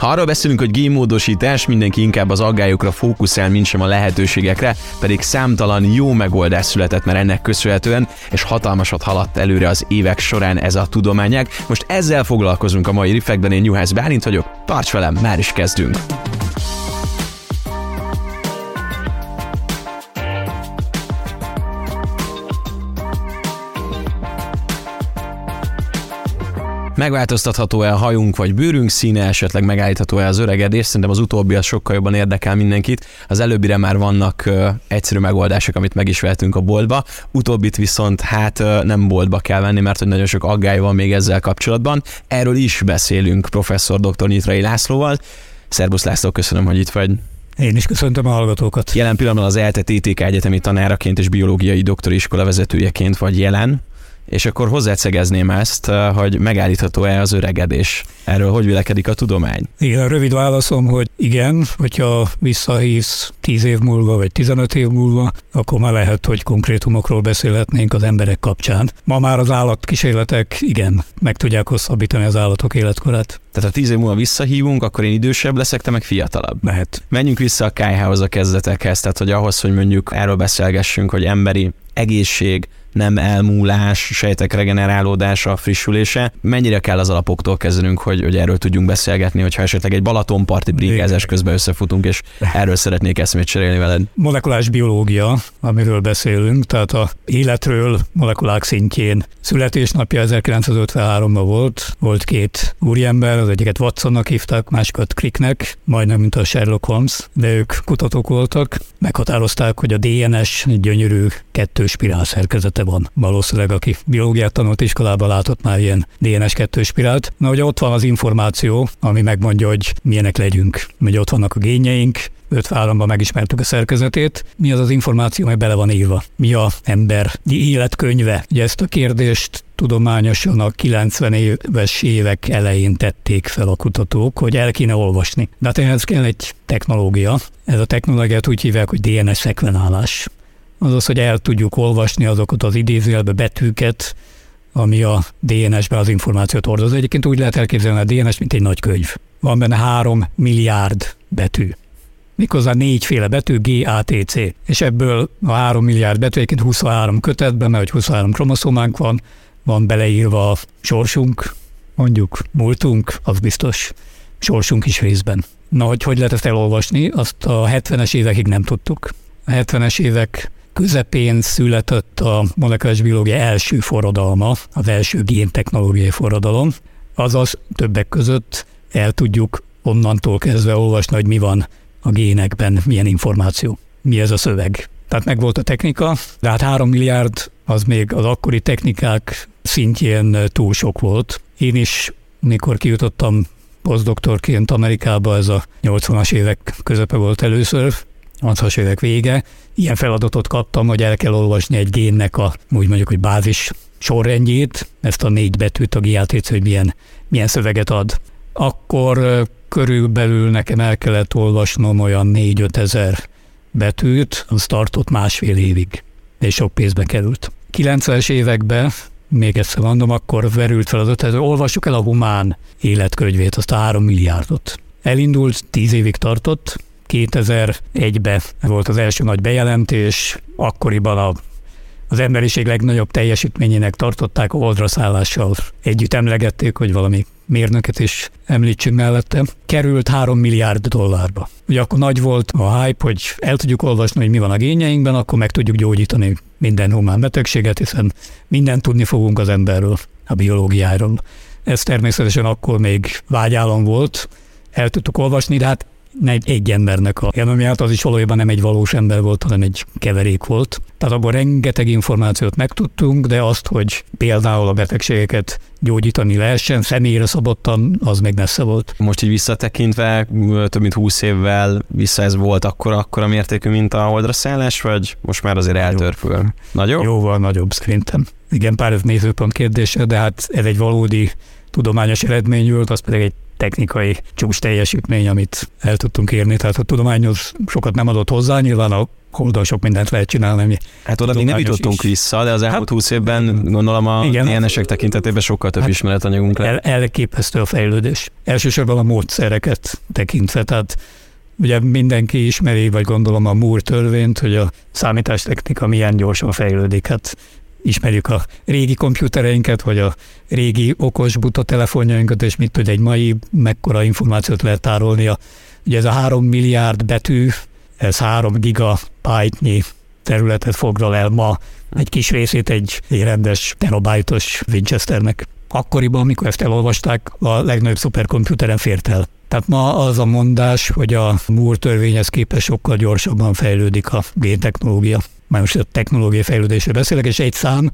Ha arról beszélünk, hogy génmódosítás, mindenki inkább az aggályokra fókuszál, mint sem a lehetőségekre, pedig számtalan jó megoldás született már ennek köszönhetően, és hatalmasat haladt előre az évek során ez a tudományág. Most ezzel foglalkozunk a mai Riffekben, én Juhász Bálint vagyok, tarts velem, már is kezdünk! Megváltoztatható-e a hajunk vagy bőrünk színe, esetleg megállítható-e az öregedés? Szerintem az utóbbi az sokkal jobban érdekel mindenkit. Az előbbire már vannak egyszerű megoldások, amit meg is vehetünk a boltba. Utóbbit viszont hát nem boltba kell venni, mert hogy nagyon sok aggály van még ezzel kapcsolatban. Erről is beszélünk professzor dr. Nyitrai Lászlóval. Szerbusz László, köszönöm, hogy itt vagy. Én is köszöntöm a hallgatókat. Jelen pillanatban az ELTE TTK egyetemi tanáraként és biológiai doktori iskola vezetőjeként vagy jelen és akkor hozzácegezném ezt, eh, hogy megállítható-e az öregedés. Erről hogy vélekedik a tudomány? Igen, a rövid válaszom, hogy igen, hogyha visszahívsz 10 év múlva, vagy 15 év múlva, akkor már lehet, hogy konkrétumokról beszélhetnénk az emberek kapcsán. Ma már az állatkísérletek, igen, meg tudják hosszabbítani az állatok életkorát. Tehát ha tíz év múlva visszahívunk, akkor én idősebb leszek, te meg fiatalabb. Lehet. Menjünk vissza a kájhához a kezdetekhez, tehát hogy ahhoz, hogy mondjuk erről beszélgessünk, hogy emberi egészség, nem elmúlás, sejtek regenerálódása, frissülése. Mennyire kell az alapoktól kezdenünk, hogy, hogy erről tudjunk beszélgetni, hogyha esetleg egy Balatonparti brigázás közben összefutunk, és erről szeretnék eszmét cserélni veled. Molekulás biológia, amiről beszélünk, tehát a életről molekulák szintjén. Születésnapja 1953-ban volt, volt két úriember, az egyiket Watsonnak hívták, másikat Cricknek, majdnem mint a Sherlock Holmes, de ők kutatók voltak, meghatározták, hogy a DNS gyönyörű kettős spirál szerkezete ismerete van. Valószínűleg, aki biológiát tanult iskolában látott már ilyen DNS2 spirált. Na, ugye ott van az információ, ami megmondja, hogy milyenek legyünk. Ugye ott vannak a génjeink, 53-ban megismertük a szerkezetét. Mi az az információ, ami bele van írva? Mi a ember életkönyve? Ugye ezt a kérdést tudományosan a 90 éves évek elején tették fel a kutatók, hogy el kéne olvasni. De hát ehhez kell egy technológia. Ez a technológiát úgy hívják, hogy DNS szekvenálás azaz, hogy el tudjuk olvasni azokat az idézőjelbe betűket, ami a DNS-be az információt hordoz. Egyébként úgy lehet elképzelni a DNS, mint egy nagy könyv. Van benne három milliárd betű. Méghozzá négyféle betű, G, A, T, C. És ebből a három milliárd betű, egyébként 23 kötetben, mert 23 kromoszománk van, van beleírva a sorsunk, mondjuk múltunk, az biztos, sorsunk is részben. Na, hogy hogy lehet ezt elolvasni, azt a 70-es évekig nem tudtuk. A 70-es évek közepén született a molekuláris biológia első forradalma, az első géntechnológiai forradalom, azaz többek között el tudjuk onnantól kezdve olvasni, hogy mi van a génekben, milyen információ, mi ez a szöveg. Tehát meg volt a technika, de hát 3 milliárd az még az akkori technikák szintjén túl sok volt. Én is, mikor kijutottam posztdoktorként Amerikába, ez a 80-as évek közepe volt először, 80-as évek vége, ilyen feladatot kaptam, hogy el kell olvasni egy génnek a, úgy mondjuk, hogy bázis sorrendjét, ezt a négy betűt, a GATC, hogy milyen, milyen szöveget ad. Akkor körülbelül nekem el kellett olvasnom olyan 4-5 ezer betűt, az tartott másfél évig, és sok pénzbe került. 90-es években, még egyszer mondom, akkor verült fel az ötlet, hogy olvassuk el a humán életkönyvét, azt a 3 milliárdot. Elindult, 10 évig tartott, 2001-ben volt az első nagy bejelentés, akkoriban a az emberiség legnagyobb teljesítményének tartották, oldra szállással együtt emlegették, hogy valami mérnöket is említsünk mellette, került 3 milliárd dollárba. Ugye akkor nagy volt a hype, hogy el tudjuk olvasni, hogy mi van a génjeinkben, akkor meg tudjuk gyógyítani minden humán betegséget, hiszen mindent tudni fogunk az emberről, a biológiáról. Ez természetesen akkor még vágyálom volt, el tudtuk olvasni, de hát egy, egy embernek a genomját, az is valójában nem egy valós ember volt, hanem egy keverék volt. Tehát abban rengeteg információt megtudtunk, de azt, hogy például a betegségeket gyógyítani lehessen, személyre szabottan, az még messze volt. Most így visszatekintve, több mint 20 évvel vissza ez volt akkor akkor a mértékű, mint a holdra szállás, vagy most már azért eltörpül? Nagyobb? Jóval nagyobb szerintem. Igen, pár ez nézőpont kérdése, de hát ez egy valódi tudományos eredmény volt, az pedig egy technikai csúcs teljesítmény, amit el tudtunk érni. Tehát a tudományhoz sokat nem adott hozzá, nyilván a holdon sok mindent lehet csinálni. Ami hát oda még nem jutottunk is. vissza, de az elmúlt hát, 20 évben gondolom a igen, DNS-ek tekintetében sokkal több hát ismeretanyagunk lett. El, elképesztő a fejlődés. Elsősorban a módszereket tekintve, tehát Ugye mindenki ismeri, vagy gondolom a Moore törvényt, hogy a számítástechnika milyen gyorsan fejlődik. Hát ismerjük a régi komputereinket, vagy a régi okos buta telefonjainkat, és mit tud egy mai, mekkora információt lehet tárolni. A, ugye ez a három milliárd betű, ez három gigabyte-nyi területet foglal el ma, egy kis részét egy, egy rendes terabájtos Winchesternek. Akkoriban, amikor ezt elolvasták, a legnagyobb szuperkomputeren fért el. Tehát ma az a mondás, hogy a Moore törvényhez képest sokkal gyorsabban fejlődik a géntechnológia. Már most a technológiai fejlődésről beszélek, és egy szám,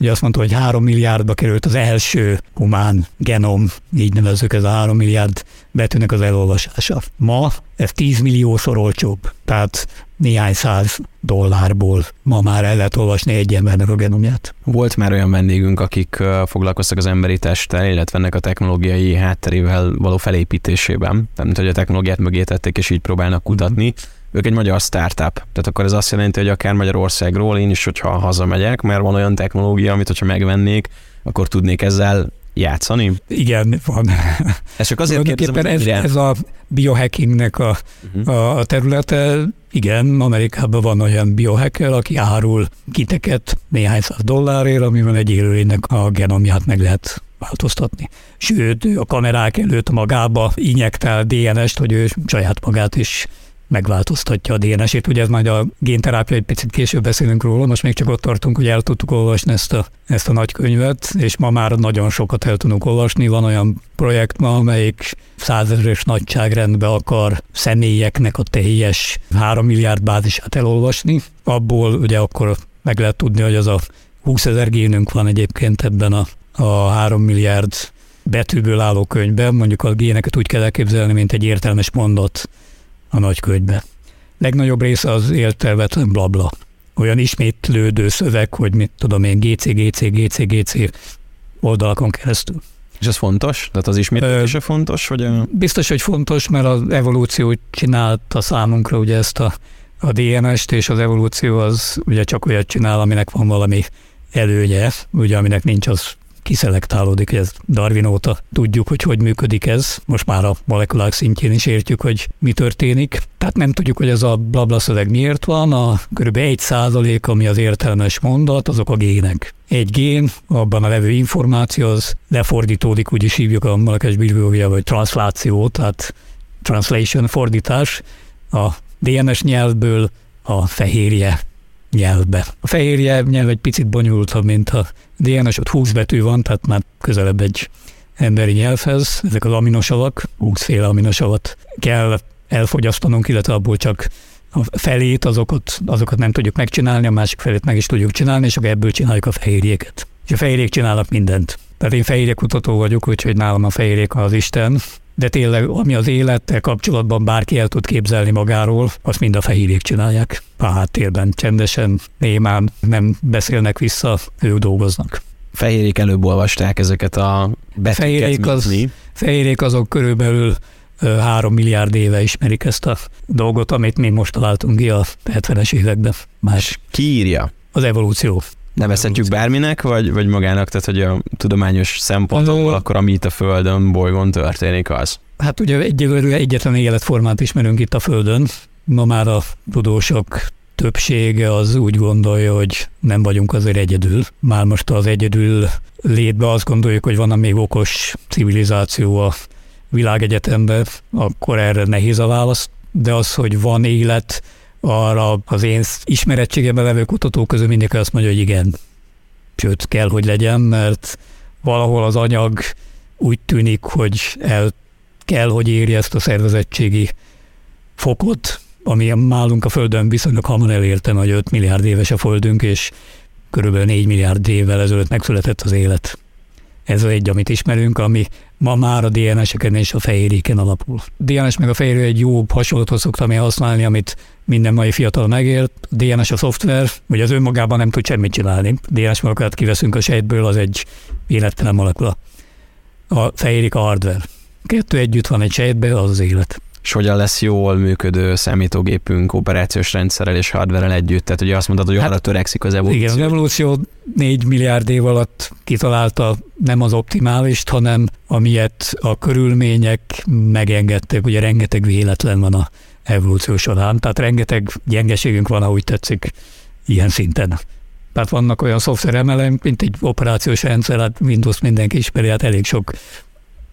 Ugye azt mondta, hogy három milliárdba került az első humán genom, így nevezzük ez a három milliárd betűnek az elolvasása. Ma ez 10 milliószor olcsóbb, tehát néhány száz dollárból ma már el lehet olvasni egy embernek a genomját. Volt már olyan vendégünk, akik foglalkoztak az emberi testtel, illetve ennek a technológiai hátterével való felépítésében, tehát hogy a technológiát mögé tették, és így próbálnak kutatni. Ők egy magyar startup. Tehát akkor ez azt jelenti, hogy akár Magyarországról én is, hogyha hazamegyek, mert van olyan technológia, amit hogyha megvennék, akkor tudnék ezzel játszani? Igen, van. Ez csak azért kérdezem, ez, ez a biohackingnek a, uh-huh. a területe. Igen, Amerikában van olyan biohacker, aki árul kiteket néhány száz dollárért, amivel egy élőlénynek a genomját meg lehet változtatni. Sőt, a kamerák előtt magába injektál DNS-t, hogy ő saját magát is megváltoztatja a DNS-ét. Ugye ez majd a génterápia, egy picit később beszélünk róla, most még csak ott tartunk, hogy el tudtuk olvasni ezt a, ezt a nagykönyvet, és ma már nagyon sokat el tudunk olvasni. Van olyan projekt ma, amelyik százezeres nagyságrendbe akar személyeknek a teljes 3 milliárd bázisát elolvasni. Abból ugye akkor meg lehet tudni, hogy az a 20 ezer génünk van egyébként ebben a, a 3 milliárd betűből álló könyvben, mondjuk a géneket úgy kell elképzelni, mint egy értelmes mondat a nagykönyvbe. Legnagyobb része az értelmetlen blabla. Olyan ismétlődő szöveg, hogy mit tudom én, GC, GC, GC, GC oldalakon keresztül. És ez fontos? Tehát az ismétlés fontos? Vagy. Biztos, hogy fontos, mert az evolúció csinálta számunkra ugye ezt a, a DNS-t, és az evolúció az ugye csak olyat csinál, aminek van valami előnye, ugye aminek nincs, az kiszelektálódik, ez Darwin óta tudjuk, hogy hogy működik ez. Most már a molekulák szintjén is értjük, hogy mi történik. Tehát nem tudjuk, hogy ez a blabla szöveg miért van. A kb. 1 százalék, ami az értelmes mondat, azok a gének. Egy gén, abban a levő információ, az lefordítódik, úgy is hívjuk a molekes biológia, vagy transláció, tehát translation, fordítás a DNS nyelvből a fehérje nyelvbe. A fehérje nyelv egy picit bonyolultabb, mint a DNS, ott 20 betű van, tehát már közelebb egy emberi nyelvhez. Ezek az aminosavak, 20 féle aminosavat kell elfogyasztanunk, illetve abból csak a felét, azokat, azokat nem tudjuk megcsinálni, a másik felét meg is tudjuk csinálni, és akkor ebből csináljuk a fehérjéket. És a fehérjék csinálnak mindent. Tehát én fehérjék kutató vagyok, úgyhogy nálam a fehérjék az Isten, de tényleg, ami az élettel kapcsolatban bárki el tud képzelni magáról, azt mind a fehérjék csinálják. A háttérben csendesen, némán nem beszélnek vissza, ők dolgoznak. Fehérjék előbb olvasták ezeket a betűket, fehérjék, az, fehérjék azok körülbelül három milliárd éve ismerik ezt a dolgot, amit mi most találtunk ki a 70-es években. Más. Ki írja? Az evolúció. Nevezhetjük bárminek, vagy, vagy magának, tehát hogy a tudományos szempontból, akkor ami itt a Földön, bolygón történik az? Hát ugye egyelőre egyetlen életformát ismerünk itt a Földön. Ma már a tudósok többsége az úgy gondolja, hogy nem vagyunk azért egyedül. Már most az egyedül létbe azt gondoljuk, hogy van még okos civilizáció a világegyetemben, akkor erre nehéz a válasz, de az, hogy van élet, arra az én ismerettségemben levő kutatók közül mindenki azt mondja, hogy igen. Sőt, kell, hogy legyen, mert valahol az anyag úgy tűnik, hogy el kell, hogy érje ezt a szervezettségi fokot, ami nálunk a Földön viszonylag hamar elérte, hogy 5 milliárd éves a Földünk, és körülbelül 4 milliárd évvel ezelőtt megszületett az élet. Ez egy, amit ismerünk, ami ma már a DNS-eken és a fehérjéken alapul. A DNS meg a fehérje egy jó hasonlatot szoktam én használni, amit minden mai fiatal megért. A DNS a szoftver, vagy az önmagában nem tud semmit csinálni. A DNS molekulát kiveszünk a sejtből, az egy élettelen molekula. A fehérjék a hardware. Kettő együtt van egy sejtbe, az az élet. És hogyan lesz jól működő számítógépünk operációs rendszerrel és hardware együtt. Tehát ugye azt mondtad, hogy hát, arra törekszik az evolúció. Igen, az evolúció 4 milliárd év alatt kitalálta nem az optimálist, hanem amilyet a körülmények megengedtek. Ugye rengeteg véletlen van a evolúció során, tehát rengeteg gyengeségünk van, ahogy tetszik, ilyen szinten. Tehát vannak olyan szoftveremelem, mint egy operációs rendszer, hát Windows mindenki ismeri, hát elég sok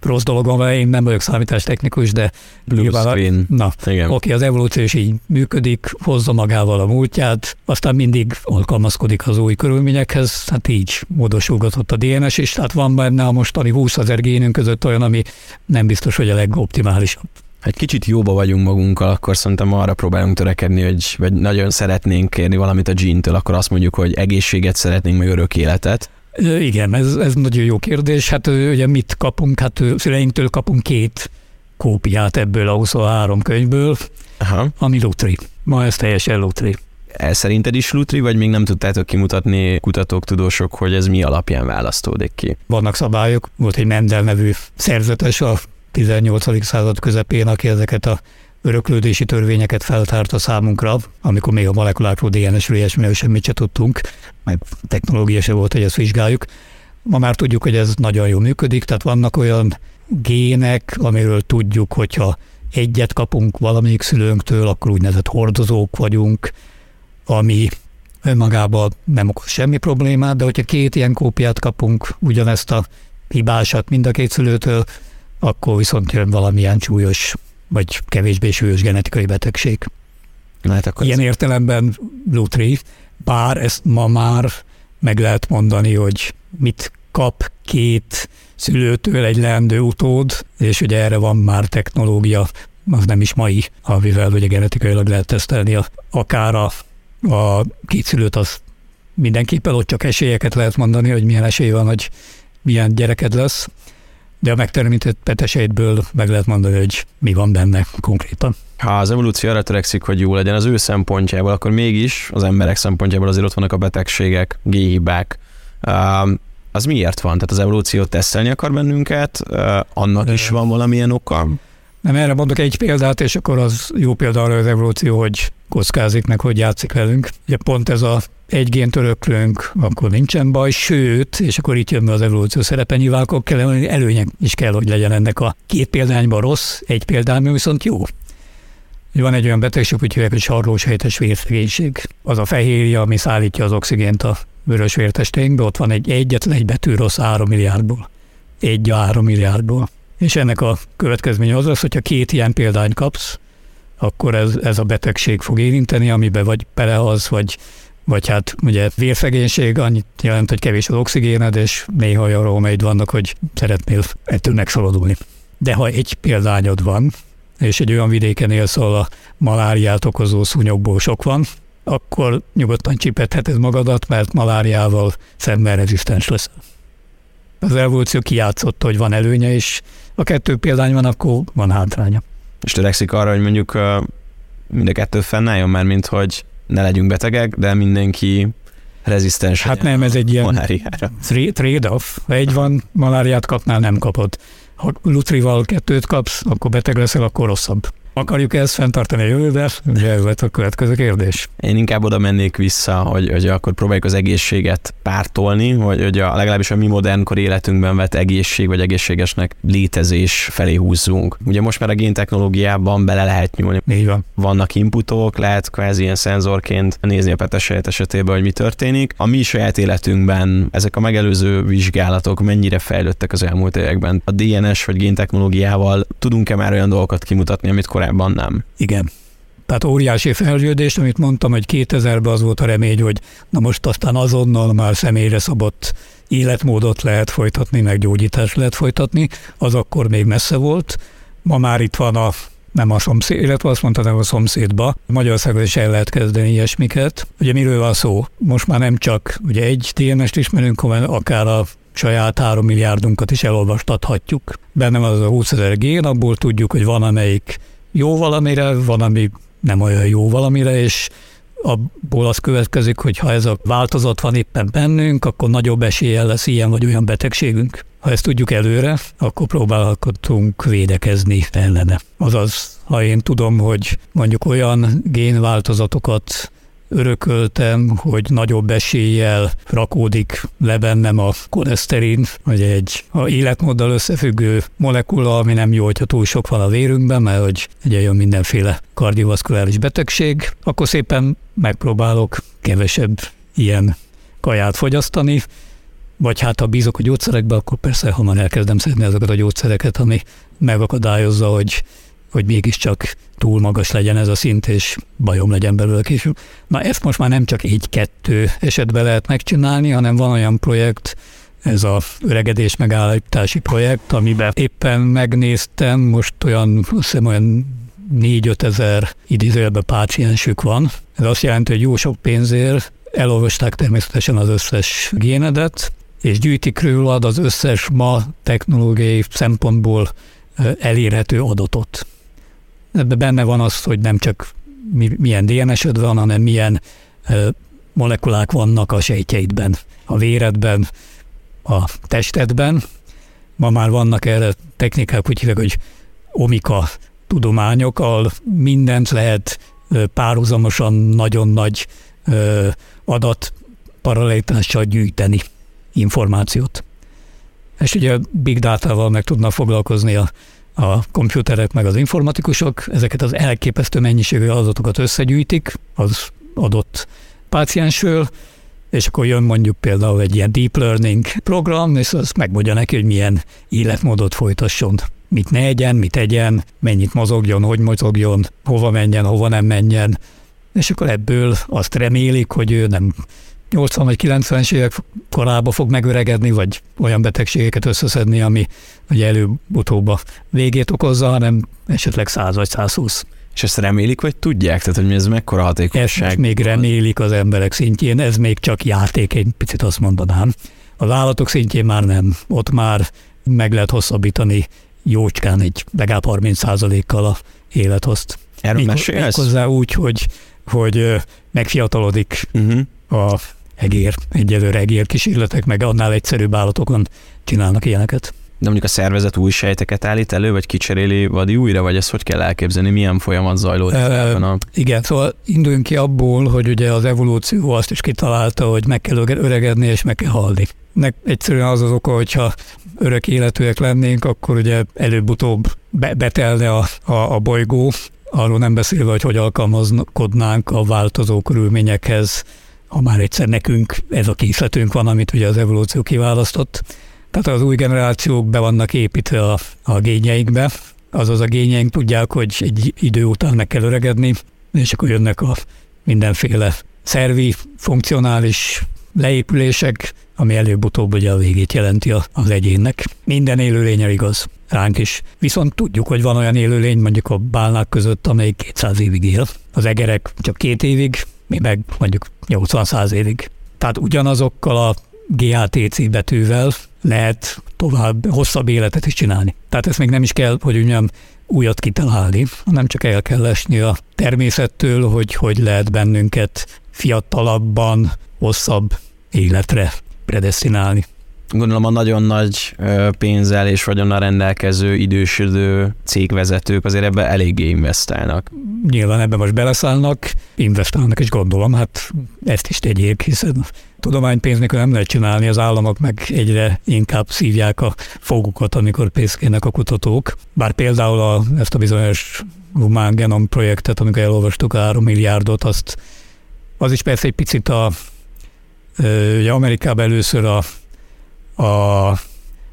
rossz dolog van, én nem vagyok számítástechnikus, de Blue nyilván, screen. Na, Igen. oké, az evolúció is így működik, hozza magával a múltját, aztán mindig alkalmazkodik az új körülményekhez, hát így módosulgatott a DNS, és hát van benne a mostani 20 ezer génünk között olyan, ami nem biztos, hogy a legoptimálisabb egy kicsit jóba vagyunk magunkkal, akkor szerintem arra próbálunk törekedni, hogy vagy nagyon szeretnénk kérni valamit a gene akkor azt mondjuk, hogy egészséget szeretnénk, meg örök életet. Igen, ez, ez nagyon jó kérdés. Hát ugye mit kapunk? Hát szüleinktől kapunk két kópiát ebből a 23 könyvből, Aha. ami Lutri. Ma ez teljesen Lutri. Ez szerinted is Lutri, vagy még nem tudtátok kimutatni kutatók, tudósok, hogy ez mi alapján választódik ki? Vannak szabályok. Volt egy Mendel nevű szerzetes a 18. század közepén, aki ezeket a öröklődési törvényeket feltárta számunkra, amikor még a molekulákról, DNS-ről ilyesmiről semmit se tudtunk, mert technológia se volt, hogy ezt vizsgáljuk. Ma már tudjuk, hogy ez nagyon jól működik, tehát vannak olyan gének, amiről tudjuk, hogyha egyet kapunk valamelyik szülőnktől, akkor úgynevezett hordozók vagyunk, ami önmagában nem okoz semmi problémát, de hogyha két ilyen kópiát kapunk, ugyanezt a hibásat mind a két szülőtől, akkor viszont jön valamilyen súlyos vagy kevésbé súlyos genetikai betegség. Hát akkor Ilyen ez... értelemben Lutri, bár ezt ma már meg lehet mondani, hogy mit kap két szülőtől egy leendő utód, és ugye erre van már technológia, az nem is mai, amivel ugye genetikailag lehet tesztelni a, akár a, a két szülőt, az mindenképpen ott csak esélyeket lehet mondani, hogy milyen esély van, hogy milyen gyereked lesz de a megteremtett petesejtből meg lehet mondani, hogy mi van benne konkrétan. Ha az evolúció arra törekszik, hogy jó legyen az ő szempontjából, akkor mégis az emberek szempontjából azért ott vannak a betegségek, géhibák. Az miért van? Tehát az evolúció tesztelni akar bennünket? Annak is van valamilyen oka? Nem, erre mondok egy példát, és akkor az jó példa arra az evolúció, hogy kockázik meg, hogy játszik velünk. Ugye pont ez a egy gént öröklünk, akkor nincsen baj, sőt, és akkor itt jön be az evolúció szerepe, nyilván akkor kell, előnyek is kell, hogy legyen ennek a két példányban rossz, egy példányban viszont jó. Van egy olyan betegség, hogy hívják, hogy sarlós helyes vérszegénység. Az a fehérje, ami szállítja az oxigént a vörös vértesteinkbe, ott van egy egyetlen egy betű rossz 3 milliárdból. Egy a 3 milliárdból. És ennek a következménye az lesz, hogyha két ilyen példányt kapsz, akkor ez, ez a betegség fog érinteni, amiben vagy az, vagy, vagy hát ugye vérszegénység annyit jelent, hogy kevés az oxigéned, és néha olyan rómeid vannak, hogy szeretnél ettől megszabadulni. De ha egy példányod van, és egy olyan vidéken élsz, ahol a maláriát okozó szúnyogból sok van, akkor nyugodtan csipedheted magadat, mert maláriával szemben rezisztens lesz. Az evolúció kijátszott, hogy van előnye, és a kettő példány van, akkor van hátránya. És törekszik arra, hogy mondjuk mind a kettő fennálljon, mert mint hogy ne legyünk betegek, de mindenki rezisztens. Hát nem, ez egy ilyen trade-off. Ha egy van, maláriát kapnál, nem kapod. Ha lutrival kettőt kapsz, akkor beteg leszel, akkor rosszabb. Akarjuk ezt fenntartani a jövőben? Ugye ez lett a következő kérdés. Én inkább oda mennék vissza, hogy, hogy akkor próbáljuk az egészséget pártolni, hogy, hogy a, legalábbis a mi modernkor életünkben vett egészség vagy egészségesnek létezés felé húzzunk. Ugye most már a géntechnológiában bele lehet nyúlni. Így van. Vannak inputok, lehet kvázi ilyen szenzorként nézni a petesejt esetében, hogy mi történik. A mi saját életünkben ezek a megelőző vizsgálatok mennyire fejlődtek az elmúlt években. A DNS vagy géntechnológiával tudunk-e már olyan dolgokat kimutatni, amit korábban korábban nem. Igen. Tehát óriási fejlődés, amit mondtam, hogy 2000-ben az volt a remény, hogy na most aztán azonnal már személyre szabott életmódot lehet folytatni, meg gyógyítást lehet folytatni, az akkor még messze volt. Ma már itt van a nem a szomszéd, illetve azt mondta, nem a szomszédba. Magyarországon is el lehet kezdeni ilyesmiket. Ugye miről van szó? Most már nem csak ugye egy DNS-t ismerünk, hanem akár a saját 3 milliárdunkat is elolvastathatjuk. Benne van az a 20 ezer gén, abból tudjuk, hogy van amelyik jó valamire, van, ami nem olyan jó valamire, és abból az következik, hogy ha ez a változat van éppen bennünk, akkor nagyobb eséllyel lesz ilyen vagy olyan betegségünk. Ha ezt tudjuk előre, akkor próbálhatunk védekezni ellene. Azaz, ha én tudom, hogy mondjuk olyan génváltozatokat örököltem, hogy nagyobb eséllyel rakódik le bennem a koleszterin, vagy egy a életmóddal összefüggő molekula, ami nem jó, hogyha túl sok van a vérünkben, mert hogy ugye jön mindenféle kardiovaszkuláris betegség, akkor szépen megpróbálok kevesebb ilyen kaját fogyasztani, vagy hát ha bízok a gyógyszerekbe, akkor persze hamar elkezdem szedni azokat a gyógyszereket, ami megakadályozza, hogy hogy mégiscsak túl magas legyen ez a szint, és bajom legyen belőle később. Na ezt most már nem csak egy-kettő esetben lehet megcsinálni, hanem van olyan projekt, ez a öregedés megállítási projekt, amiben éppen megnéztem, most olyan, azt olyan 4-5 ezer idézőjelben páciensük van. Ez azt jelenti, hogy jó sok pénzért elolvasták természetesen az összes génedet, és gyűjtik rólad az összes ma technológiai szempontból elérhető adatot. Ebben benne van az, hogy nem csak milyen DNS-öd van, hanem milyen molekulák vannak a sejtjeidben, a véredben, a testedben. Ma már vannak erre technikák, úgy hívják, hogy omika tudományok, ahol mindent lehet párhuzamosan nagyon nagy adat paralelitással gyűjteni információt. És ugye big data-val meg tudnak foglalkozni a a komputerek meg az informatikusok ezeket az elképesztő mennyiségű adatokat összegyűjtik az adott páciensről, és akkor jön mondjuk például egy ilyen deep learning program, és az megmondja neki, hogy milyen életmódot folytasson, mit ne egyen, mit egyen, mennyit mozogjon, hogy mozogjon, hova menjen, hova nem menjen, és akkor ebből azt remélik, hogy ő nem 80 vagy 90-es évek korába fog megöregedni, vagy olyan betegségeket összeszedni, ami vagy előbb-utóbb a végét okozza, hanem esetleg 100 vagy 120. És ezt remélik, vagy tudják? Tehát, hogy ez mekkora hatékonyság? Ezt még remélik az emberek szintjén, ez még csak játék, egy picit azt mondanám. Az állatok szintjén már nem. Ott már meg lehet hosszabbítani jócskán egy legalább 30%-kal a élethozt. Erről mesélsz? Hozzá úgy, hogy, hogy megfiatalodik uh-huh. a egér, egyelőre egér kísérletek, meg annál egyszerűbb állatokon csinálnak ilyeneket. De mondjuk a szervezet új sejteket állít elő, vagy kicseréli vadi újra, vagy ezt hogy kell elképzelni, milyen folyamat zajlódik? E, a... Igen, szóval induljunk ki abból, hogy ugye az evolúció azt is kitalálta, hogy meg kell öregedni és meg kell halni. Nek egyszerűen az az oka, hogyha örök életűek lennénk, akkor ugye előbb-utóbb be, betelne a, a, a bolygó, arról nem beszélve, hogy hogy alkalmazkodnánk a változó körülményekhez, ha már egyszer nekünk ez a készletünk van, amit ugye az evolúció kiválasztott. Tehát az új generációk be vannak építve a, a gényeikbe, azaz a gényeink tudják, hogy egy idő után meg kell öregedni, és akkor jönnek a mindenféle szervi, funkcionális leépülések, ami előbb-utóbb ugye a végét jelenti az egyénnek. Minden élőlény igaz, ránk is. Viszont tudjuk, hogy van olyan élőlény, mondjuk a bálnák között, amelyik 200 évig él. Az egerek csak két évig, mi meg mondjuk 80-100 évig. Tehát ugyanazokkal a GATC betűvel lehet tovább hosszabb életet is csinálni. Tehát ezt még nem is kell, hogy mondjam, újat kitalálni, hanem csak el kell esni a természettől, hogy hogy lehet bennünket fiatalabban, hosszabb életre predestinálni gondolom a nagyon nagy pénzzel és vagyonnal rendelkező idősödő cégvezetők azért ebbe eléggé investálnak. Nyilván ebben most beleszállnak, investálnak is gondolom, hát ezt is tegyék, hiszen tudománypénz nélkül nem lehet csinálni, az államok meg egyre inkább szívják a fogukat, amikor pénzkének a kutatók. Bár például a, ezt a bizonyos Human Genome projektet, amikor elolvastuk a 3 milliárdot, azt az is persze egy picit a ugye Amerikában először a a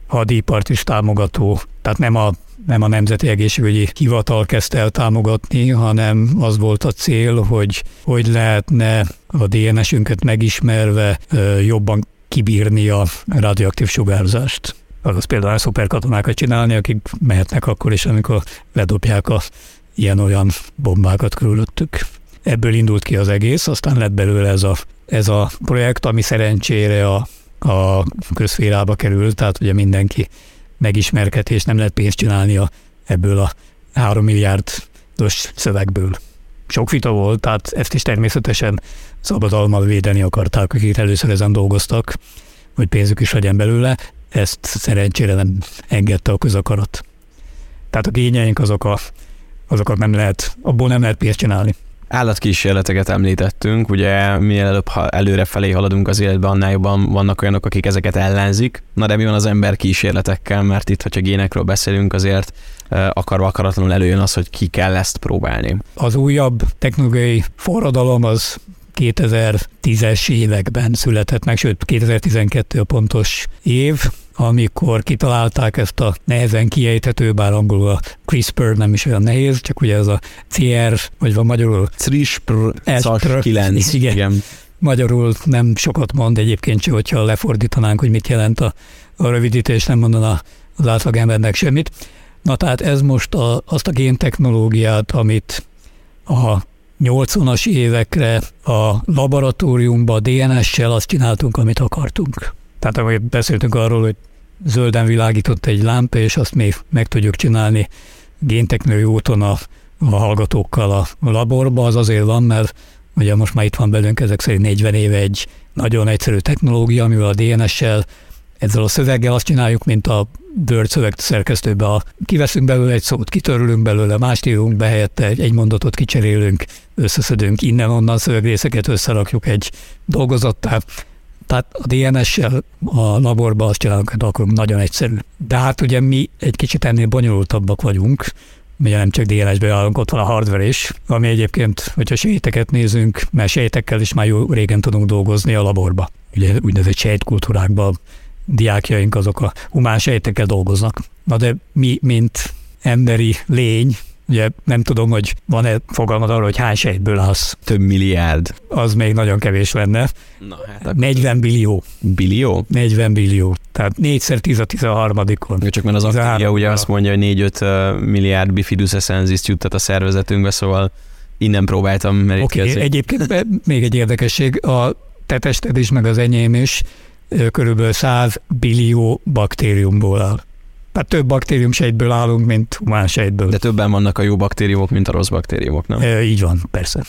hadipart is támogató, tehát nem a, nem a Nemzeti Egészségügyi Hivatal kezdte el támogatni, hanem az volt a cél, hogy hogy lehetne a DNS-ünket megismerve jobban kibírni a radioaktív sugárzást. Az például szuperkatonákat csinálni, akik mehetnek akkor is, amikor ledobják a ilyen-olyan bombákat körülöttük. Ebből indult ki az egész, aztán lett belőle ez a, ez a projekt, ami szerencsére a a közférába kerül, tehát ugye mindenki megismerkedés, nem lehet pénzt csinálni a, ebből a három milliárdos szövegből. sok vita volt, tehát ezt is természetesen szabadalmal védeni akarták, akik először ezen dolgoztak, hogy pénzük is legyen belőle, ezt szerencsére nem engedte a közakarat. Tehát a gényeink azok a, azokat nem lehet, abból nem lehet pénzt csinálni. Állatkísérleteket említettünk, ugye minél előbb ha előre felé haladunk az életben, annál jobban vannak olyanok, akik ezeket ellenzik. Na de mi van az ember kísérletekkel, mert itt, hogyha génekről beszélünk, azért akarva akaratlanul előjön az, hogy ki kell ezt próbálni. Az újabb technológiai forradalom az 2010-es években született meg, sőt 2012 a pontos év, amikor kitalálták ezt a nehezen kiejthető, bár angolul a CRISPR nem is olyan nehéz, csak ugye ez a CR, vagy van magyarul? CRISPR 9. Igen. igen. Magyarul nem sokat mond egyébként se, hogyha lefordítanánk, hogy mit jelent a, a rövidítés, nem mondaná az átlagembernek semmit. Na tehát ez most a, azt a géntechnológiát, amit a 80-as évekre a laboratóriumban DNS-sel azt csináltunk, amit akartunk. Tehát ahogy beszéltünk arról, hogy zölden világított egy lámpa, és azt még meg tudjuk csinálni génteknői úton a, a hallgatókkal a laborba, az azért van, mert ugye most már itt van belőnk ezek szerint 40 éve egy nagyon egyszerű technológia, amivel a DNS-sel ezzel a szöveggel azt csináljuk, mint a Word szöveg szerkesztőbe, a, kiveszünk belőle egy szót, kitörülünk belőle, mást írunk be helyette, egy, mondatot kicserélünk, összeszedünk innen-onnan szövegrészeket, összerakjuk egy dolgozattá, tehát a DNS-sel a laborban azt csinálunk, hogy akkor nagyon egyszerű. De hát ugye mi egy kicsit ennél bonyolultabbak vagyunk, ugye nem csak DNS-be állunk, ott van a hardware is, ami egyébként, hogyha sejteket nézünk, mert sejtekkel is már jó régen tudunk dolgozni a laborba. Ugye úgynevezett sejtkultúrákban diákjaink azok a humán sejtekkel dolgoznak. Na de mi, mint emberi lény, Ugye nem tudom, hogy van-e fogalmad arról, hogy hány sejtből állsz. Több milliárd. Az még nagyon kevés lenne. Na, hát 40 billió. Billió? 40 billió. Tehát 4 10 a 13-on. Csak mert az aktíja ugye azt mondja, hogy 4-5 milliárd bifidus essenziszt juttat a szervezetünkbe, szóval innen próbáltam Oké, okay, egyébként még egy érdekesség, a te tested is, meg az enyém is körülbelül 100 billió baktériumból áll. Tehát több baktérium sejtből állunk, mint humán sejtből. De többen vannak a jó baktériumok, mint a rossz baktériumok, nem? E, így van, persze.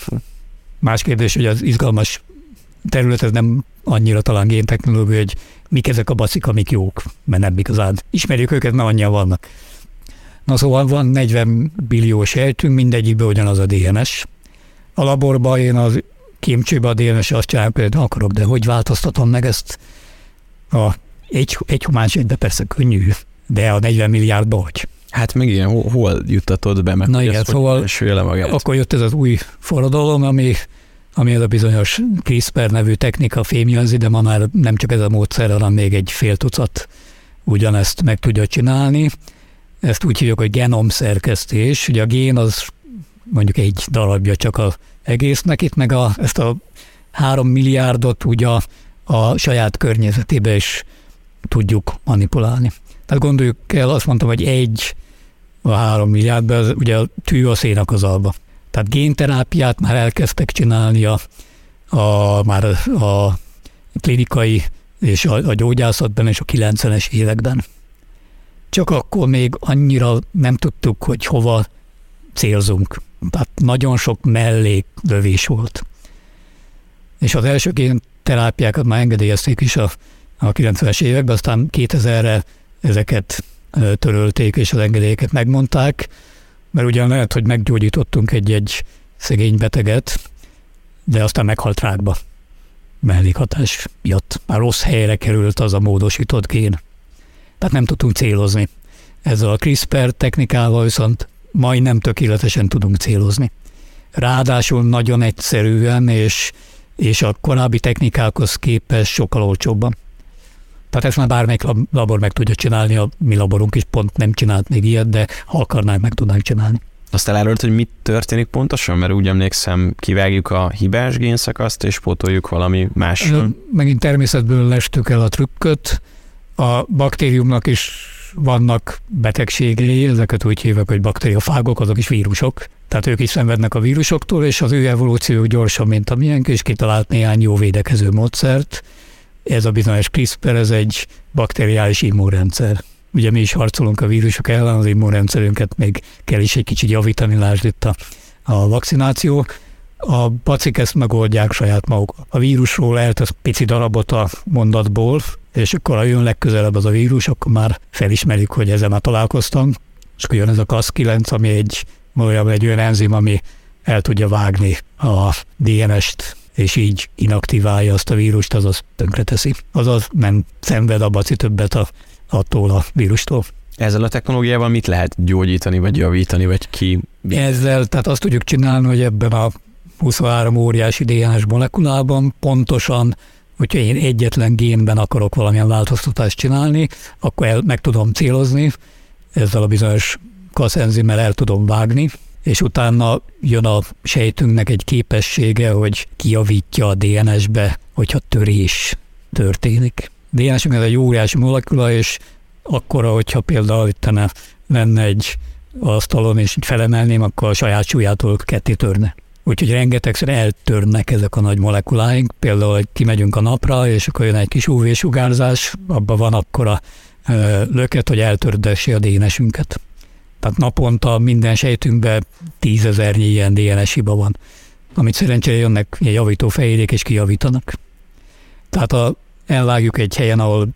Más kérdés, hogy az izgalmas terület, ez nem annyira talán géntechnológia, hogy mik ezek a baszik, amik jók, mert nem igazán ismerjük őket, mert annyian vannak. Na szóval van 40 billió sejtünk, mindegyikben ugyanaz a DNS. A laborban én az kémcsőben a DNS azt csinálom, hogy akarok, de hogy változtatom meg ezt a egy, egy humán sejtbe persze könnyű de a 40 milliárdba hogy? Hát meg igen, hol, hol juttatod be, meg Na igen, szóval akkor jött ez az új forradalom, ami, ami ez a bizonyos CRISPR nevű technika fémjelzi, de ma már nem csak ez a módszer, hanem még egy fél tucat ugyanezt meg tudja csinálni. Ezt úgy hívjuk, hogy genomszerkesztés. Ugye a gén az mondjuk egy darabja csak az egésznek, itt meg a, ezt a három milliárdot ugye a, a saját környezetébe is tudjuk manipulálni. Tehát gondoljuk el, azt mondtam, hogy egy a három milliárdban, az, ugye a tű a szénak az alba. Tehát génterápiát már elkezdtek csinálni a, a, már a klinikai és a, a gyógyászatban és a 90-es években. Csak akkor még annyira nem tudtuk, hogy hova célzunk. Tehát nagyon sok melléklövés volt. És az első génterápiákat már engedélyezték is a, a 90-es években, aztán 2000-re ezeket törölték, és az engedélyeket megmondták, mert ugyan lehet, hogy meggyógyítottunk egy-egy szegény beteget, de aztán meghalt rákba mellékhatás miatt. Már rossz helyre került az a módosított gén. Tehát nem tudtunk célozni. Ezzel a CRISPR technikával viszont majdnem tökéletesen tudunk célozni. Ráadásul nagyon egyszerűen, és, és a korábbi technikákhoz képest sokkal olcsóbban. Tehát ezt már bármelyik labor meg tudja csinálni, a mi laborunk is pont nem csinált még ilyet, de ha akarnánk, meg tudnánk csinálni. Azt elárult, hogy mit történik pontosan? Mert úgy emlékszem, kivágjuk a hibás génszakaszt, és pótoljuk valami más. Megint természetből lestük el a trükköt. A baktériumnak is vannak betegségei, ezeket úgy hívják, hogy bakteriofágok, azok is vírusok. Tehát ők is szenvednek a vírusoktól, és az ő evolúció gyorsabb, mint a miénk, és kitalált néhány jó védekező módszert ez a bizonyos CRISPR, ez egy bakteriális immunrendszer. Ugye mi is harcolunk a vírusok ellen, az immunrendszerünket még kell is egy kicsit javítani, lásd itt a a vakcináció, a pacik ezt megoldják saját maguk. A vírusról eltesz pici darabot a mondatból, és akkor ha jön legközelebb az a vírus, akkor már felismerik, hogy ezzel már találkoztam, és akkor jön ez a CAS9, ami egy, valójában egy olyan enzim, ami el tudja vágni a DNS-t, és így inaktiválja azt a vírust, azaz tönkreteszi. Azaz nem szenved a baci többet a, attól a vírustól. Ezzel a technológiával mit lehet gyógyítani, vagy javítani, vagy ki? Ezzel, tehát azt tudjuk csinálni, hogy ebben a 23 óriási DNS molekulában pontosan hogyha én egyetlen génben akarok valamilyen változtatást csinálni, akkor el, meg tudom célozni, ezzel a bizonyos kaszenzimmel el tudom vágni, és utána jön a sejtünknek egy képessége, hogy kijavítja a DNS-be, hogyha törés történik. DNS ez egy óriási molekula, és akkora, hogyha például itt lenne egy asztalon, és így felemelném, akkor a saját súlyától ketté törne. Úgyhogy rengetegszer eltörnek ezek a nagy molekuláink, például, hogy kimegyünk a napra, és akkor jön egy kis UV-sugárzás, abban van akkor a löket, hogy eltördessi a DNS-ünket. Tehát naponta minden sejtünkben tízezernyi ilyen DNS hiba van, amit szerencsére jönnek ilyen javító fejérék és kijavítanak. Tehát a, elvágjuk egy helyen, ahol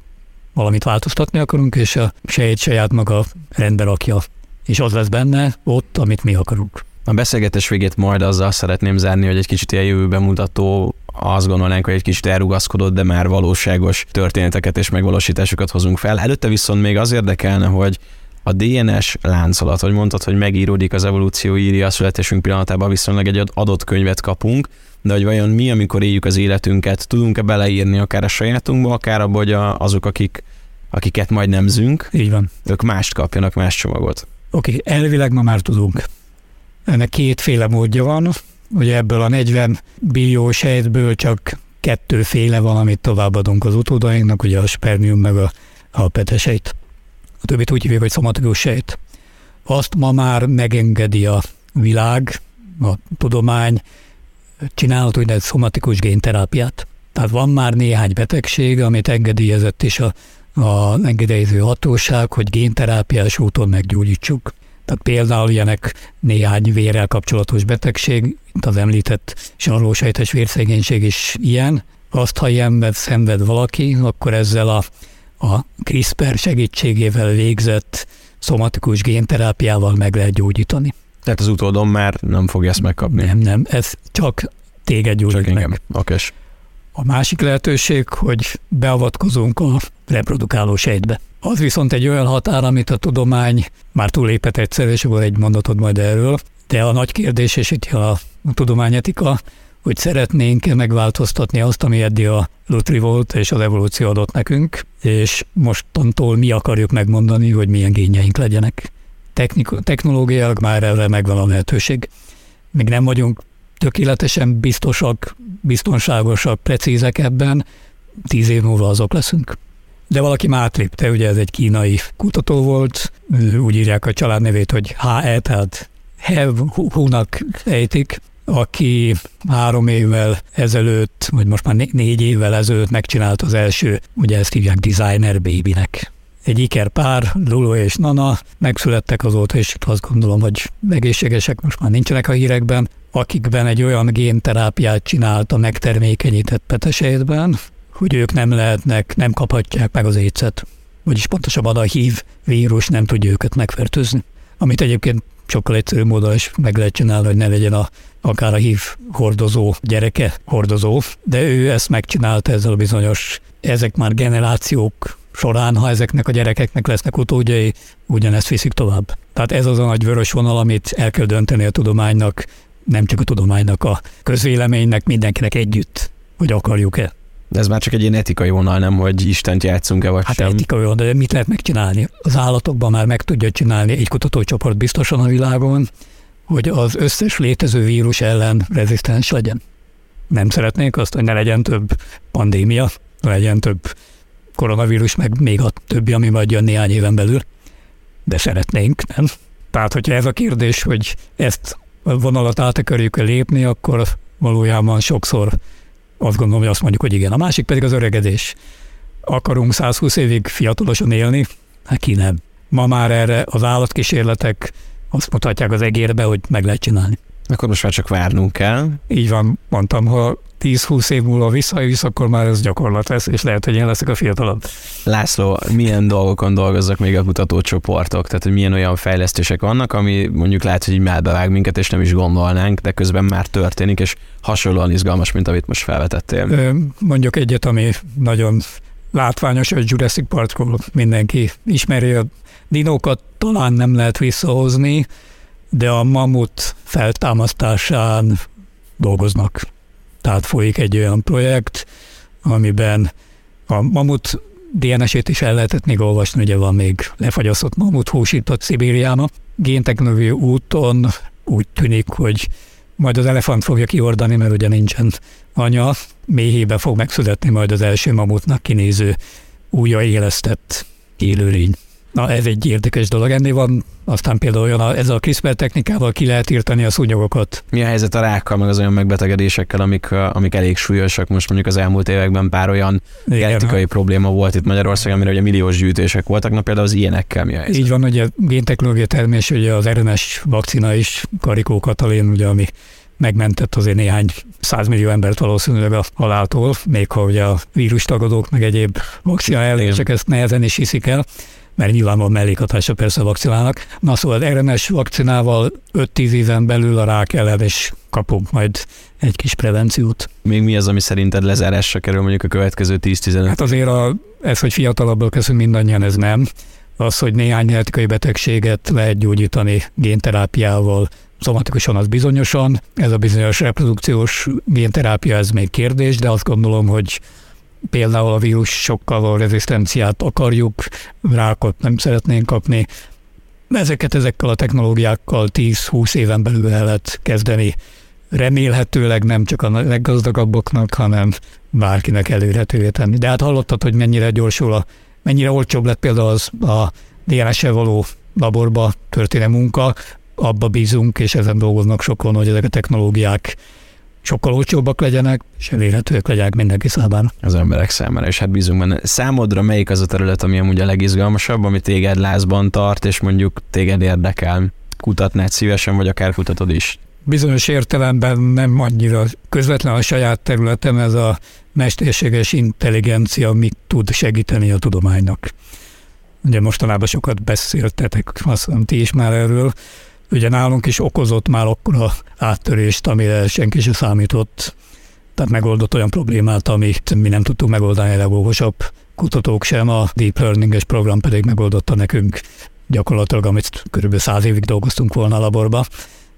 valamit változtatni akarunk, és a sejt saját maga rendbe rakja, és az lesz benne ott, amit mi akarunk. A beszélgetés végét majd azzal szeretném zárni, hogy egy kicsit ilyen jövőben mutató, azt gondolnánk, hogy egy kicsit elrugaszkodott, de már valóságos történeteket és megvalósításokat hozunk fel. Előtte viszont még az érdekelne, hogy a DNS láncolat, hogy mondtad, hogy megíródik az evolúció írja a születésünk pillanatában, viszonylag egy adott könyvet kapunk, de hogy vajon mi, amikor éljük az életünket, tudunk-e beleírni akár a sajátunkba, akár abba, hogy azok, akik, akiket majd nemzünk, Így van. ők mást kapjanak, más csomagot. Oké, okay, elvileg ma már tudunk. Ennek kétféle módja van, ugye ebből a 40 billió sejtből csak kettőféle van, amit továbbadunk az utódainknak, ugye a spermium meg a, a petesejt. A többit úgy hívjuk, hogy szomatikus sejt. Azt ma már megengedi a világ, a tudomány, csinálhat úgynevezett szomatikus génterápiát. Tehát van már néhány betegség, amit engedélyezett is a, a engedélyező hatóság, hogy génterápiás úton meggyógyítsuk. Tehát például ilyenek néhány vérrel kapcsolatos betegség, mint az említett sarlósejtes vérszegénység is ilyen. Azt, ha ilyenben szenved valaki, akkor ezzel a, a CRISPR segítségével végzett szomatikus génterápiával meg lehet gyógyítani. Tehát az utódom már nem fogja ezt megkapni? Nem, nem, ez csak téged gyógyít csak meg. Okés. A másik lehetőség, hogy beavatkozunk a reprodukáló sejtbe. Az viszont egy olyan határ, amit a tudomány már túlépett egyszer, és volt egy mondatod majd erről, de a nagy kérdés, és itt a tudományetika, hogy szeretnénk-e megváltoztatni azt, ami eddig a Lutri volt, és az evolúció adott nekünk, és mostantól mi akarjuk megmondani, hogy milyen génjeink legyenek. Technik- technológiailag már erre megvan a lehetőség. Még nem vagyunk tökéletesen biztosak, biztonságosak, precízek ebben, tíz év múlva azok leszünk. De valaki már átlépte, ugye ez egy kínai kutató volt, úgy írják a családnevét, hogy HE, tehát Hev Hu-nak ejtik, aki három évvel ezelőtt, vagy most már négy évvel ezelőtt megcsinált az első, ugye ezt hívják designer babynek. Egy iker pár, Lulu és Nana, megszülettek azóta, és azt gondolom, hogy egészségesek most már nincsenek a hírekben, akikben egy olyan génterápiát csinált a megtermékenyített petesejtben, hogy ők nem lehetnek, nem kaphatják meg az écet. Vagyis pontosabban a hív vírus nem tudja őket megfertőzni. Amit egyébként sokkal egyszerűbb módon is meg lehet csinálni, hogy ne legyen a, akár a hív hordozó gyereke hordozó, de ő ezt megcsinálta ezzel a bizonyos, ezek már generációk során, ha ezeknek a gyerekeknek lesznek utódjai, ugyanezt viszik tovább. Tehát ez az a nagy vörös vonal, amit el kell dönteni a tudománynak, nem csak a tudománynak, a közvéleménynek, mindenkinek együtt, hogy akarjuk-e. De ez már csak egy ilyen etikai vonal, nem, hogy Istent játszunk-e vagy hát sem. etikai vonal, de mit lehet megcsinálni? Az állatokban már meg tudja csinálni egy kutatócsoport biztosan a világon, hogy az összes létező vírus ellen rezisztens legyen. Nem szeretnék azt, hogy ne legyen több pandémia, ne legyen több koronavírus, meg még a többi, ami majd jön néhány éven belül, de szeretnénk, nem? Tehát, hogyha ez a kérdés, hogy ezt a vonalat át akarjuk lépni, akkor valójában sokszor azt gondolom, hogy azt mondjuk, hogy igen. A másik pedig az öregedés. Akarunk 120 évig fiatalosan élni? Hát ki nem. Ma már erre az állatkísérletek azt mutatják az egérbe, hogy meg lehet csinálni. Akkor most már csak várnunk kell. Így van, mondtam, ha 10-20 év múlva visszajössz, akkor már ez gyakorlat lesz, és lehet, hogy én leszek a fiatalabb. László, milyen dolgokon dolgoznak még a kutatócsoportok? Tehát, hogy milyen olyan fejlesztések vannak, ami mondjuk lehet, hogy így melbevág minket, és nem is gondolnánk, de közben már történik, és hasonlóan izgalmas, mint amit most felvetettél. Mondjuk egyet, ami nagyon látványos, hogy Jurassic Parkról mindenki ismeri a dinókat, talán nem lehet visszahozni, de a mamut feltámasztásán dolgoznak. Tehát folyik egy olyan projekt, amiben a mamut DNS-ét is el lehetett még olvasni, ugye van még lefagyasztott mamut húsított Szibériába. Géntechnológiai úton úgy tűnik, hogy majd az elefánt fogja kiordani, mert ugye nincsen anya, méhébe fog megszületni majd az első mamutnak kinéző újra élőlény. Na ez egy érdekes dolog, ennél van aztán például olyan, ez a CRISPR technikával ki lehet írtani a szúnyogokat. Mi a helyzet a rákkal, meg az olyan megbetegedésekkel, amik, amik elég súlyosak? Most mondjuk az elmúlt években pár olyan genetikai probléma volt itt Magyarországon, amire ugye milliós gyűjtések voltak, na például az ilyenekkel mi a helyzet? Így van, ugye géntechnológia termés, ugye az RNS vakcina is, Karikó Katalin, ugye, ami megmentett azért néhány százmillió embert valószínűleg a haláltól, még ha ugye a vírustagadók meg egyéb vakcina ellensek ezt nehezen is hiszik el mert nyilván van mellékhatása persze a vakcinának. Na szóval az RNS vakcinával 5-10 éven belül a rák ellen is kapunk majd egy kis prevenciót. Még mi az, ami szerinted lezárásra kerül mondjuk a következő 10-15? Hát azért a, ez, hogy fiatalabbak kezdünk mindannyian, ez nem. Az, hogy néhány genetikai betegséget lehet gyógyítani génterápiával, szomatikusan az bizonyosan. Ez a bizonyos reprodukciós génterápia, ez még kérdés, de azt gondolom, hogy például a vírusokkal a rezisztenciát akarjuk, rákot nem szeretnénk kapni. Ezeket ezekkel a technológiákkal 10-20 éven belül el lehet kezdeni. Remélhetőleg nem csak a leggazdagabbaknak, hanem bárkinek elérhetővé tenni. De hát hallottad, hogy mennyire gyorsul, a, mennyire olcsóbb lett például az a DNS-e való laborba történő munka, abba bízunk, és ezen dolgoznak sokan, hogy ezek a technológiák sokkal olcsóbbak legyenek, és elérhetőek legyenek mindenki számára. Az emberek számára, és hát bízunk benne. Számodra melyik az a terület, ami amúgy a legizgalmasabb, ami téged lázban tart, és mondjuk téged érdekel? Kutatnád szívesen, vagy akár kutatod is? Bizonyos értelemben nem annyira közvetlen a saját területem, ez a mesterséges intelligencia mit tud segíteni a tudománynak. Ugye mostanában sokat beszéltetek, azt mondom, ti is már erről, Ugye nálunk is okozott már akkora áttörést, amire senki sem számított. Tehát megoldott olyan problémát, amit mi nem tudtuk megoldani a legokosabb kutatók sem, a Deep Learning-es program pedig megoldotta nekünk gyakorlatilag, amit körülbelül száz évig dolgoztunk volna a laborba,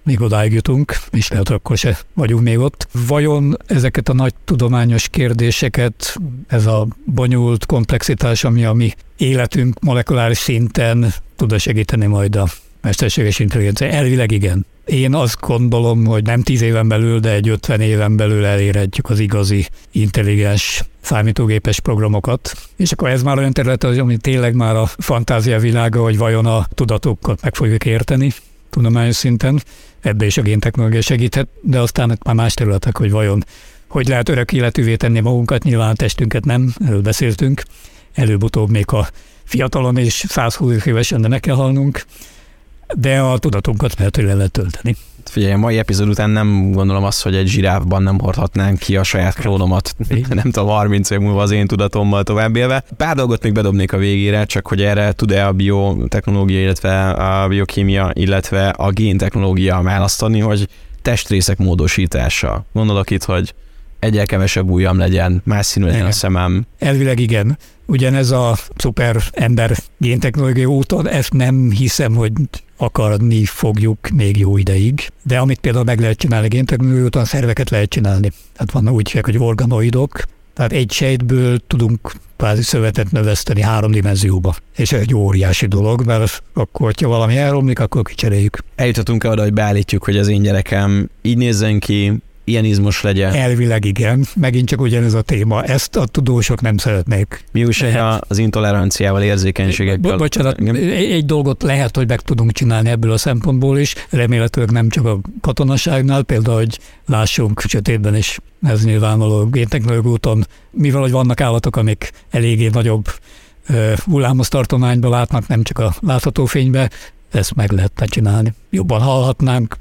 még odáig jutunk, és lehet, akkor se vagyunk még ott. Vajon ezeket a nagy tudományos kérdéseket, ez a bonyolult komplexitás, ami a mi életünk molekuláris szinten tud segíteni majd a mesterséges intelligencia? Elvileg igen. Én azt gondolom, hogy nem tíz éven belül, de egy 50 éven belül elérhetjük az igazi intelligens számítógépes programokat. És akkor ez már olyan terület, ami tényleg már a fantázia világa, hogy vajon a tudatokat meg fogjuk érteni tudományos szinten. Ebbe is a géntechnológia segíthet, de aztán már más területek, hogy vajon hogy lehet örök életűvé tenni magunkat, nyilván a testünket nem, erről beszéltünk. Előbb-utóbb még a fiatalon és 120 évesen, de ne kell halnunk de a tudatunkat lehet, hogy le lehet tölteni. Figyelj, a mai epizód után nem gondolom azt, hogy egy zsiráfban nem hordhatnánk ki a saját klónomat, nem tudom, 30 év múlva az én tudatommal tovább élve. Pár dolgot még bedobnék a végére, csak hogy erre tud-e a biotechnológia, illetve a biokémia, illetve a géntechnológia választani, hogy testrészek módosítása. Gondolok itt, hogy egyel kevesebb ujjam legyen, más színű legyen a szemem. Elvileg igen. Ugyanez a szuper ember géntechnológia úton, ezt nem hiszem, hogy akarni fogjuk még jó ideig. De amit például meg lehet csinálni géntechnológia úton, szerveket lehet csinálni. Tehát van úgy, hogy organoidok, tehát egy sejtből tudunk kvázi szövetet növeszteni három dimenzióba. És egy óriási dolog, mert akkor, ha valami elromlik, akkor kicseréljük. Eljutottunk oda, hogy beállítjuk, hogy az én gyerekem így nézzen ki, ilyen izmos legyen. Elvileg igen, megint csak ugyanez a téma, ezt a tudósok nem szeretnék. Mi úgy az intoleranciával, érzékenységekkel? Bocsánat, egy dolgot lehet, hogy meg tudunk csinálni ebből a szempontból is, remélhetőleg nem csak a katonaságnál, például, hogy lássunk sötétben is, ez nyilvánvaló géntechnológia úton, mivel hogy vannak állatok, amik eléggé nagyobb hullámos tartományba látnak, nem csak a látható fénybe, ezt meg lehetne csinálni. Jobban hallhatnánk,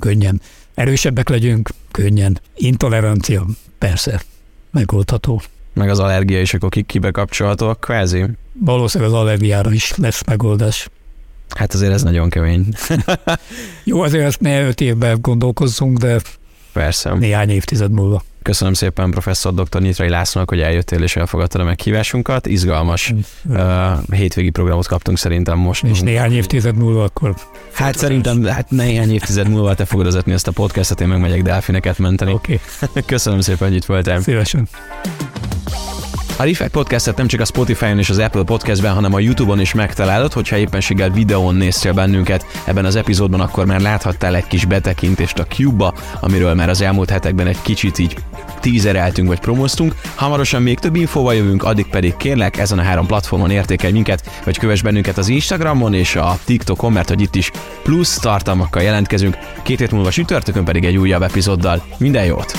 könnyen erősebbek legyünk, könnyen. Intolerancia, persze, megoldható. Meg az allergia is akkor kibe kapcsolhatóak kvázi? Valószínűleg az allergiára is lesz megoldás. Hát azért ez nagyon kemény. Jó, azért ezt ne öt évben gondolkozzunk, de Persze. néhány évtized múlva. Köszönöm szépen professzor dr. Nyitrai Lászlónak, hogy eljöttél és elfogadtad a meghívásunkat. Izgalmas uh, hétvégi programot kaptunk szerintem most. És néhány évtized múlva akkor... Hát szerintem hát néhány évtized múlva te fogod vezetni ezt a podcastet, én meg megyek delfineket menteni. Oké, okay. Köszönöm szépen, hogy itt voltál. szívesen. A Refekt Podcastet nem csak a Spotify-on és az Apple Podcastben, hanem a YouTube-on is megtalálod, hogyha éppenséggel videón néztél bennünket. Ebben az epizódban akkor már láthattál egy kis betekintést a Cube-ba, amiről már az elmúlt hetekben egy kicsit így tízereltünk vagy promoztunk. Hamarosan még több infóval jövünk, addig pedig kérlek ezen a három platformon értékelj minket, vagy kövess bennünket az Instagramon és a TikTokon, mert hogy itt is plusz tartalmakkal jelentkezünk. Két hét múlva sütörtökön pedig egy újabb epizóddal. Minden jót!